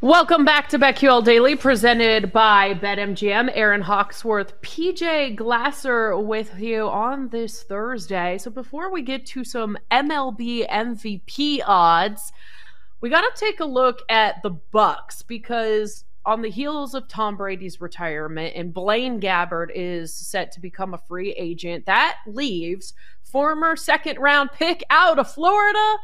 Welcome back to BetQL Daily, presented by BetMGM. Aaron Hawksworth, PJ Glasser with you on this Thursday. So before we get to some MLB MVP odds, we got to take a look at the Bucks because on the heels of Tom Brady's retirement and Blaine Gabbert is set to become a free agent, that leaves former second round pick out of Florida,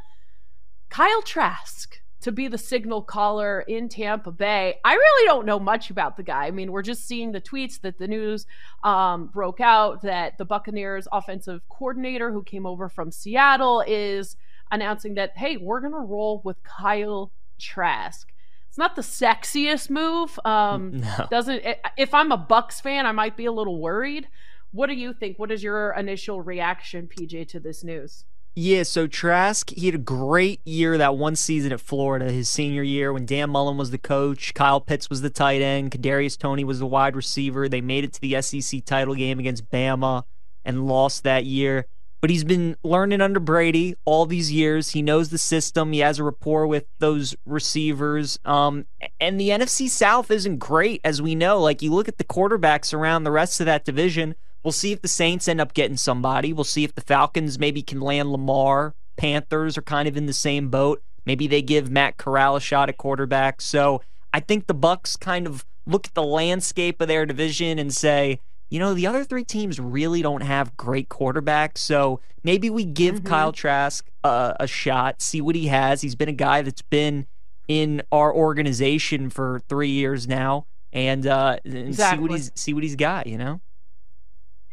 Kyle Trask to be the signal caller in Tampa Bay. I really don't know much about the guy. I mean, we're just seeing the tweets that the news um, broke out that the Buccaneers offensive coordinator who came over from Seattle is announcing that, hey, we're going to roll with Kyle Trask. It's not the sexiest move. Um, no. Doesn't if I'm a Bucks fan, I might be a little worried. What do you think? What is your initial reaction, PJ, to this news? Yeah, so Trask, he had a great year that one season at Florida, his senior year when Dan Mullen was the coach, Kyle Pitts was the tight end, Kadarius Toney was the wide receiver. They made it to the SEC title game against Bama and lost that year. But he's been learning under Brady all these years. He knows the system. He has a rapport with those receivers. Um, and the NFC South isn't great, as we know. Like you look at the quarterbacks around the rest of that division We'll see if the Saints end up getting somebody. We'll see if the Falcons maybe can land Lamar. Panthers are kind of in the same boat. Maybe they give Matt Corral a shot at quarterback. So I think the Bucks kind of look at the landscape of their division and say, you know, the other three teams really don't have great quarterbacks. So maybe we give mm-hmm. Kyle Trask a, a shot, see what he has. He's been a guy that's been in our organization for three years now, and, uh, and exactly. see what he's see what he's got. You know.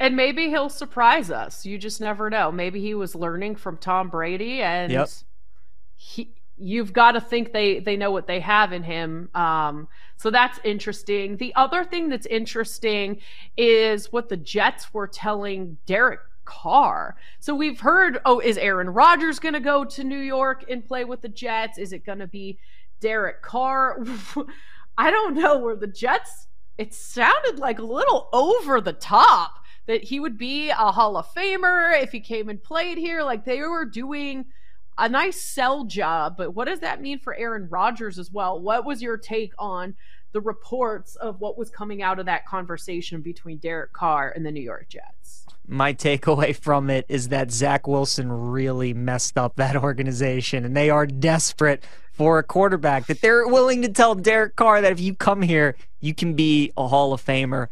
And maybe he'll surprise us. You just never know. Maybe he was learning from Tom Brady and yep. he you've got to think they they know what they have in him. Um, so that's interesting. The other thing that's interesting is what the Jets were telling Derek Carr. So we've heard, oh, is Aaron Rodgers going to go to New York and play with the Jets? Is it going to be Derek Carr? I don't know. Where the Jets, it sounded like a little over the top that he would be a Hall of Famer if he came and played here. Like they were doing a nice sell job, but what does that mean for Aaron Rodgers as well? What was your take on the reports of what was coming out of that conversation between Derek Carr and the New York Jets? My takeaway from it is that Zach Wilson really messed up that organization, and they are desperate for a quarterback. That they're willing to tell Derek Carr that if you come here, you can be a Hall of Famer.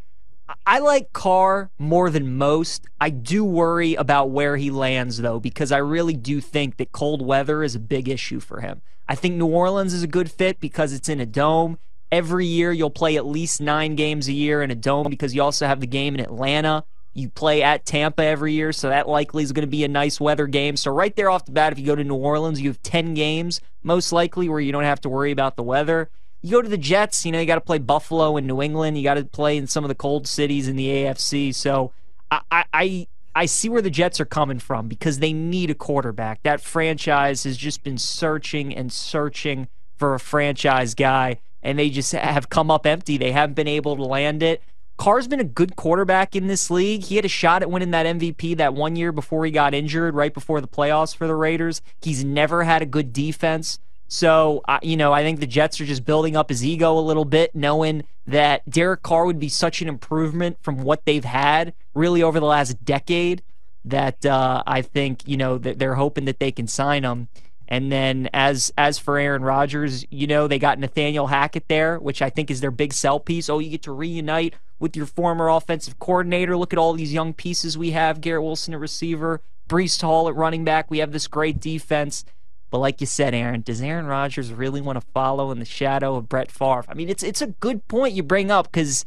I like Carr more than most. I do worry about where he lands, though, because I really do think that cold weather is a big issue for him. I think New Orleans is a good fit because it's in a dome. Every year, you'll play at least nine games a year in a dome because you also have the game in Atlanta. You play at Tampa every year, so that likely is going to be a nice weather game. So, right there off the bat, if you go to New Orleans, you have 10 games, most likely, where you don't have to worry about the weather. You go to the Jets, you know, you got to play Buffalo and New England. You got to play in some of the cold cities in the AFC. So I, I, I see where the Jets are coming from because they need a quarterback. That franchise has just been searching and searching for a franchise guy, and they just have come up empty. They haven't been able to land it. Carr's been a good quarterback in this league. He had a shot at winning that MVP that one year before he got injured, right before the playoffs for the Raiders. He's never had a good defense. So, uh, you know, I think the Jets are just building up his ego a little bit, knowing that Derek Carr would be such an improvement from what they've had really over the last decade that uh, I think, you know, that they're hoping that they can sign him. And then as as for Aaron Rodgers, you know, they got Nathaniel Hackett there, which I think is their big sell piece. Oh, you get to reunite with your former offensive coordinator. Look at all these young pieces we have. Garrett Wilson at receiver, Breece Hall at running back. We have this great defense. But like you said, Aaron, does Aaron Rodgers really want to follow in the shadow of Brett Favre? I mean, it's it's a good point you bring up because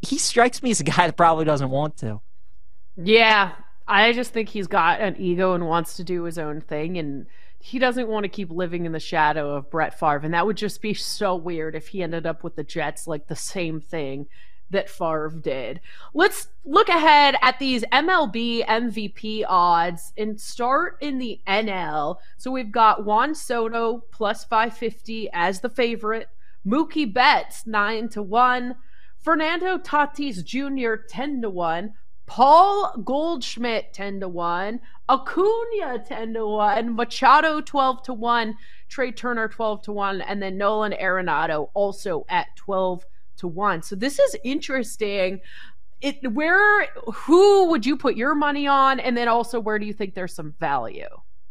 he strikes me as a guy that probably doesn't want to. Yeah, I just think he's got an ego and wants to do his own thing, and he doesn't want to keep living in the shadow of Brett Favre. And that would just be so weird if he ended up with the Jets like the same thing that Favre did. Let's look ahead at these MLB MVP odds and start in the NL. So we've got Juan Soto plus 550 as the favorite, Mookie Betts 9 to 1, Fernando Tatis Jr. 10 to 1, Paul Goldschmidt 10 to 1, Acuna 10 to 1, Machado 12 to 1, Trea Turner 12 to 1, and then Nolan Arenado also at 12 to one. So this is interesting. It where who would you put your money on, and then also where do you think there's some value?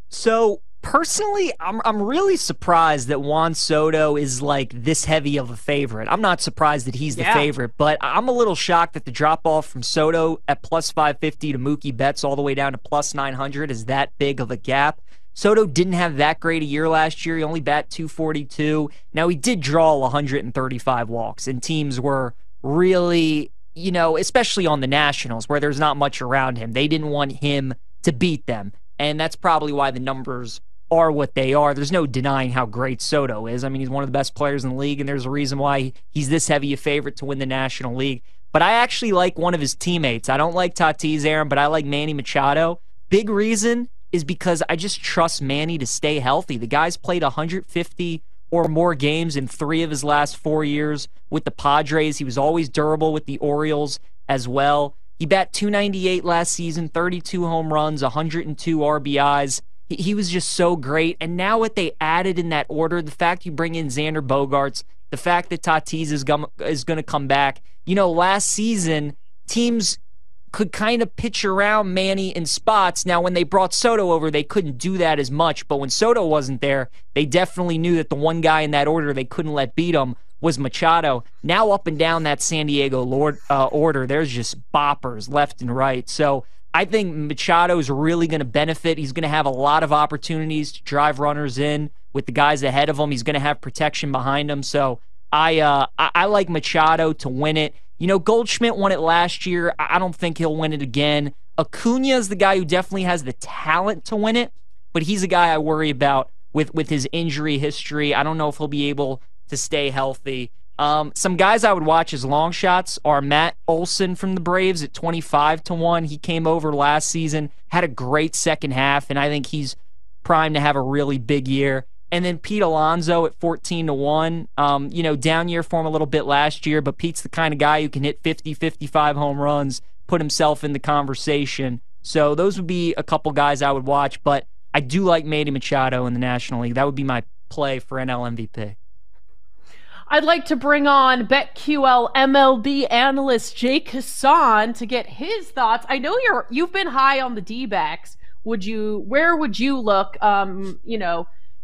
So personally, I'm I'm really surprised that Juan Soto is like this heavy of a favorite. I'm not surprised that he's the yeah. favorite, but I'm a little shocked that the drop off from Soto at plus 550 to Mookie Betts all the way down to plus 900 is that big of a gap. Soto didn't have that great a year last year. He only bat 242. Now, he did draw 135 walks, and teams were really, you know, especially on the Nationals where there's not much around him. They didn't want him to beat them. And that's probably why the numbers are what they are. There's no denying how great Soto is. I mean, he's one of the best players in the league, and there's a reason why he's this heavy a favorite to win the National League. But I actually like one of his teammates. I don't like Tatis, Aaron, but I like Manny Machado. Big reason is because I just trust Manny to stay healthy. The guy's played 150 or more games in three of his last four years with the Padres. He was always durable with the Orioles as well. He bat 298 last season, 32 home runs, 102 RBIs. He, was just so great. And now what they added in that order, the fact you bring in Xander Bogaerts, the fact that Tatis is, is going to come back. You know, last season, teams could kind of pitch around Manny in spots. Now, when they brought Soto over, they couldn't do that as much. But when Soto wasn't there, they definitely knew that the one guy in that order they couldn't let beat him was Machado. Now, up and down that San Diego Lord, uh, order, there's just boppers left and right. So I think Machado is really going to benefit. He's going to have a lot of opportunities to drive runners in with the guys ahead of him. He's going to have protection behind him. So I, uh, I, I like Machado to win it. You know, Goldschmidt won it last year. I don't think he'll win it again. Acuna is the guy who definitely has the talent to win it, but he's a guy I worry about with with his injury history. I don't know if he'll be able to stay healthy. Um, some guys I would watch as long shots are Matt Olson from the Braves at 25 to 1. He came over last season, had a great second half, and I think he's primed to have a really big year. And then Pete Alonso at 14 to 1. Um, you know, down year form a little bit last year, but Pete's the kind of guy who can hit 50, 55 home runs, put himself in the conversation. So those would be a couple guys I would watch, but I do like Manny Machado in the National League. That would be my play for NL MVP. I'd like to bring on BetQL MLB analyst Jake Hassan to get his thoughts. I know you're you've been high on the D-backs. Would you where would you look um, you know,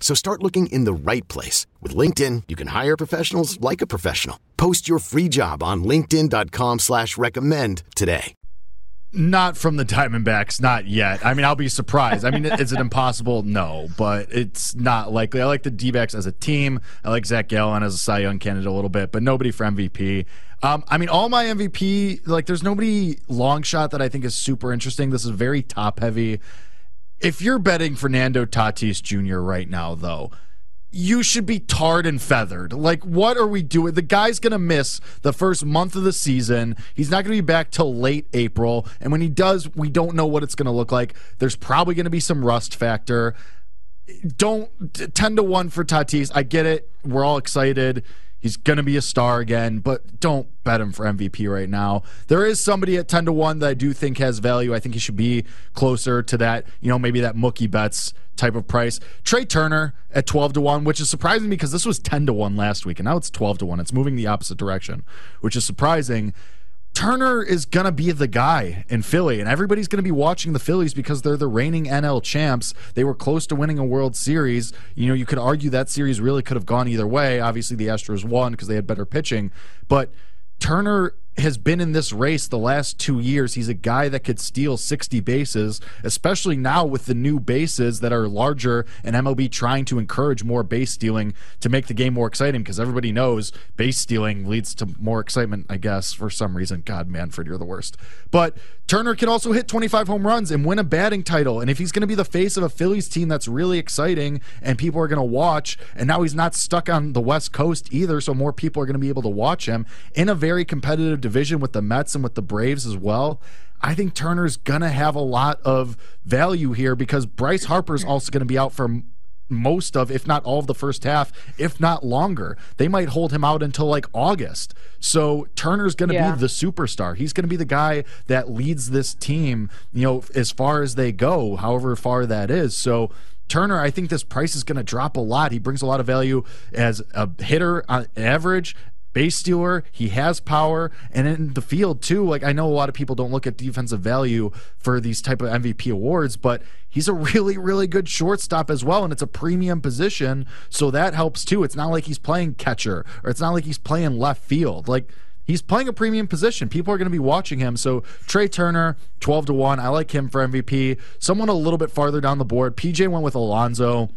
So start looking in the right place. With LinkedIn, you can hire professionals like a professional. Post your free job on linkedin.com slash recommend today. Not from the Diamondbacks, not yet. I mean, I'll be surprised. I mean, is it impossible? No, but it's not likely. I like the D backs as a team. I like Zach Gallen as a Cy Young candidate a little bit, but nobody for MVP. Um, I mean, all my MVP, like, there's nobody long shot that I think is super interesting. This is very top heavy. If you're betting Fernando Tatis Jr. right now, though, you should be tarred and feathered. Like, what are we doing? The guy's going to miss the first month of the season. He's not going to be back till late April. And when he does, we don't know what it's going to look like. There's probably going to be some rust factor. Don't 10 to 1 for Tatis. I get it. We're all excited. He's going to be a star again, but don't bet him for MVP right now. There is somebody at 10 to 1 that I do think has value. I think he should be closer to that, you know, maybe that Mookie Betts type of price. Trea Turner at 12 to 1, which is surprising because this was 10 to 1 last week and now it's 12 to 1. It's moving the opposite direction, which is surprising. Turner is going to be the guy in Philly, and everybody's going to be watching the Phillies because they're the reigning NL champs. They were close to winning a World Series. You know, you could argue that series really could have gone either way. Obviously, the Astros won because they had better pitching, but Turner has been in this race the last two years. He's a guy that could steal 60 bases, especially now with the new bases that are larger and MLB trying to encourage more base stealing to make the game more exciting because everybody knows base stealing leads to more excitement, I guess, for some reason. God, Manfred, you're the worst. But Turner can also hit 25 home runs and win a batting title. And if he's going to be the face of a Phillies team that's really exciting and people are going to watch, and now he's not stuck on the West Coast either, so more people are going to be able to watch him in a very competitive division with the Mets and with the Braves as well. I think Turner's going to have a lot of value here because Bryce Harper's also going to be out for most of, if not all of the first half, if not longer. They might hold him out until like August. So Turner's going to yeah. be the superstar. He's going to be the guy that leads this team, you know, as far as they go, however far that is. So Turner, I think this price is going to drop a lot. He brings a lot of value as a hitter on average, base stealer. He has power, and in the field too. Like I know a lot of people don't look at defensive value for these type of MVP awards, but he's a really, really good shortstop as well, and it's a premium position, so that helps too. It's not like he's playing catcher or it's not like he's playing left field. Like he's playing a premium position. People are going to be watching him. So Trea Turner, 12 to 1. I like him for MVP. Someone a little bit farther down the board. PJ went with Alonso.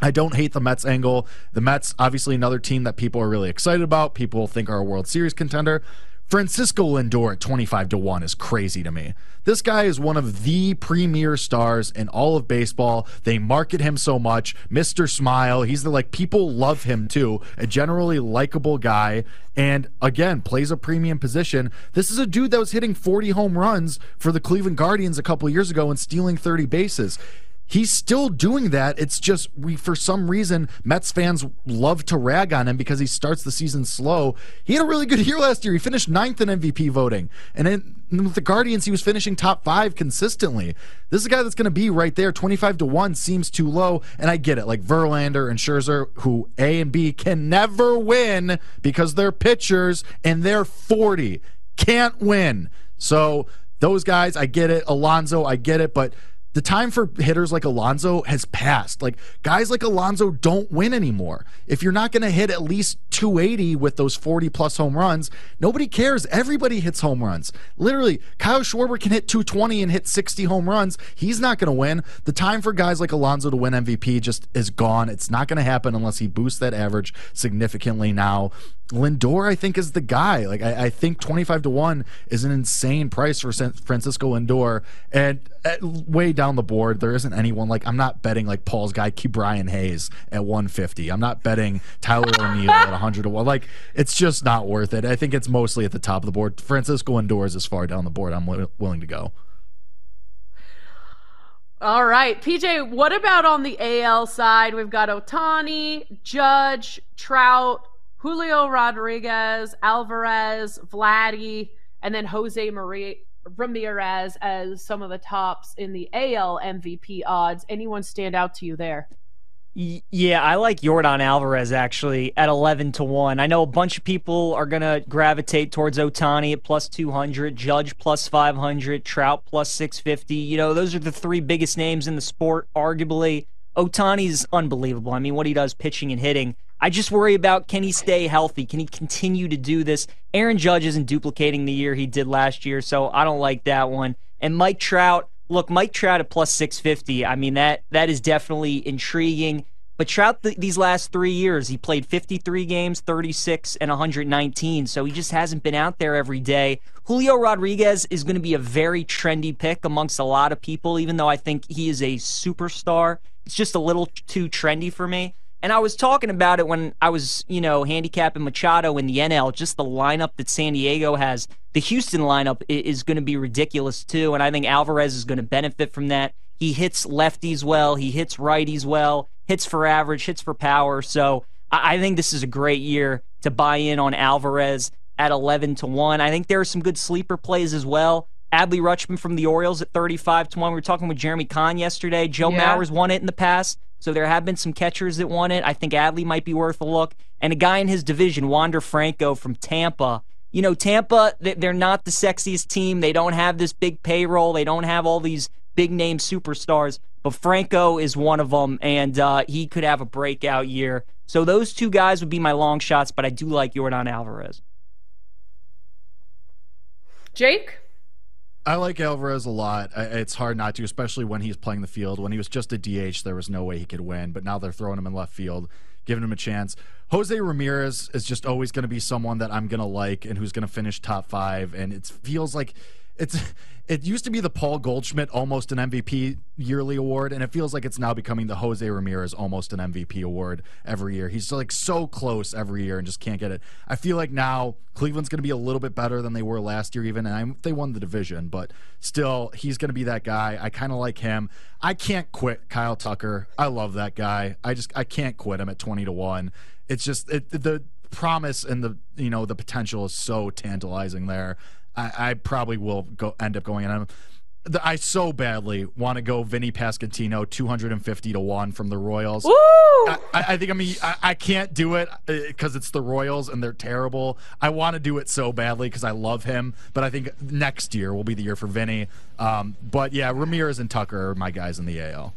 I don't hate the Mets angle. The Mets, obviously, another team that people are really excited about. People think are a World Series contender. Francisco Lindor at 25 to 1 is crazy to me. This guy is one of the premier stars in all of baseball. They market him so much. Mr. Smile, he's the like people love him too. A generally likable guy and again, plays a premium position. This is a dude that was hitting 40 home runs for the Cleveland Guardians a couple years ago and stealing 30 bases he's still doing that. It's just we for some reason Mets fans love to rag on him because he starts the season slow. He had a really good year last year. He finished ninth in MVP voting, and with the Guardians, he was finishing top five consistently. This is a guy that's going to be right there. Twenty five to one seems too low, and I get it. Like Verlander and Scherzer, who A and B can never win because they're pitchers and they're forty, can't win. So. Those guys, I get it. Alonso, I get it. But the time for hitters like Alonso has passed. Like guys like Alonso don't win anymore. If you're not going to hit at least 280 with those 40 plus home runs, nobody cares. Everybody hits home runs. Literally, Kyle Schwarber can hit 220 and hit 60 home runs. He's not going to win. The time for guys like Alonso to win MVP just is gone. It's not going to happen unless he boosts that average significantly now. Lindor, I think, is the guy. Like, I, I, think 25 to 1 is an insane price for San Francisco Lindor. And uh, at, way down the board, there isn't anyone like, I'm not betting like Paul's guy, Ke'Bryan Hayes at 150. I'm not betting Tyler O'Neill at 100 to 1. Like, it's just not worth it. I think it's mostly at the top of the board. Francisco Lindor is as far down the board I'm w- willing to go. All right, PJ, what about on the AL side? We've got Ohtani, Judge, Trout, Julio Rodriguez, Alvarez, Vladdy, and then Jose Maria Ramirez as some of the tops in the AL MVP odds. Anyone stand out to you there? Yeah, I like Yordan Alvarez actually at 11 to 1. I know a bunch of people are going to gravitate towards Ohtani at plus 200, Judge plus 500, Trout plus 650. You know, those are the three biggest names in the sport, arguably. Ohtani's unbelievable. I mean, what he does pitching and hitting. I just worry about can he stay healthy? Can he continue to do this? Aaron Judge isn't duplicating the year he did last year, so I don't like that one. And Mike Trout, look, Mike Trout at plus 650. I mean, that that is definitely intriguing. But Trout, th- these last three years, he played 53 games, 36, and 119. So he just hasn't been out there every day. Julio Rodriguez is going to be a very trendy pick amongst a lot of people, even though I think he is a superstar. It's just a little too trendy for me. And I was talking about it when I was, you know, handicapping Machado in the NL. Just the lineup that San Diego has. The Houston lineup is going to be ridiculous too, and I think Alvarez is going to benefit from that. He hits lefties well. He hits righties well. Hits for average. Hits for power. So I think this is a great year to buy in on Alvarez at 11 to one. I think there are some good sleeper plays as well. Adley Rutschman from the Orioles at 35 to 1. We were talking with Jeremy Kahn yesterday. Joe yeah. Mauer's won it in the past. So there have been some catchers that won it. I think Adley might be worth a look. And a guy in his division, Wander Franco from Tampa. You know, Tampa, they're not the sexiest team. They don't have this big payroll. They don't have all these big name superstars. But Franco is one of them, and uh, he could have a breakout year. So those two guys would be my long shots, but I do like Jordan Alvarez. Jake? I like Alvarez a lot. It's hard not to, especially when he's playing the field. When he was just a DH, there was no way he could win, but now they're throwing him in left field, giving him a chance. Jose Ramirez is just always going to be someone that I'm going to like and who's going to finish top five. And it feels like it's it used to be the Paul Goldschmidt almost an MVP yearly award, and it feels like it's now becoming the Jose Ramirez almost an MVP award every year. He's like so close every year and just can't get it. I feel like now Cleveland's going to be a little bit better than they were last year, even, and I, they won the division, but still, he's going to be that guy. I kind of like him. I can't quit Kyle Tucker. I love that guy. I just I can't quit him at twenty to one. It's just it, the promise and the you know the potential is so tantalizing there. I, I probably will go end up going in. I so badly want to go Vinny Pasquantino 250 to 1 from the Royals. I, I, think I mean I, I can't do it because uh, it's the Royals and they're terrible. I want to do it so badly because I love him, but I think next year will be the year for Vinny. Um, but yeah, Ramirez and Tucker are my guys in the AL.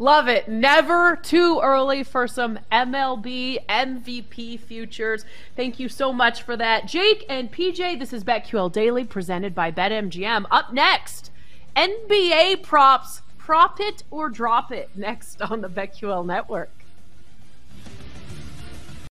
Love it. Never too early for some MLB MVP futures. Thank you so much for that. Jake and PJ, this is BetQL Daily presented by BetMGM. Up next, NBA props. Prop it or drop it next on the BetQL network.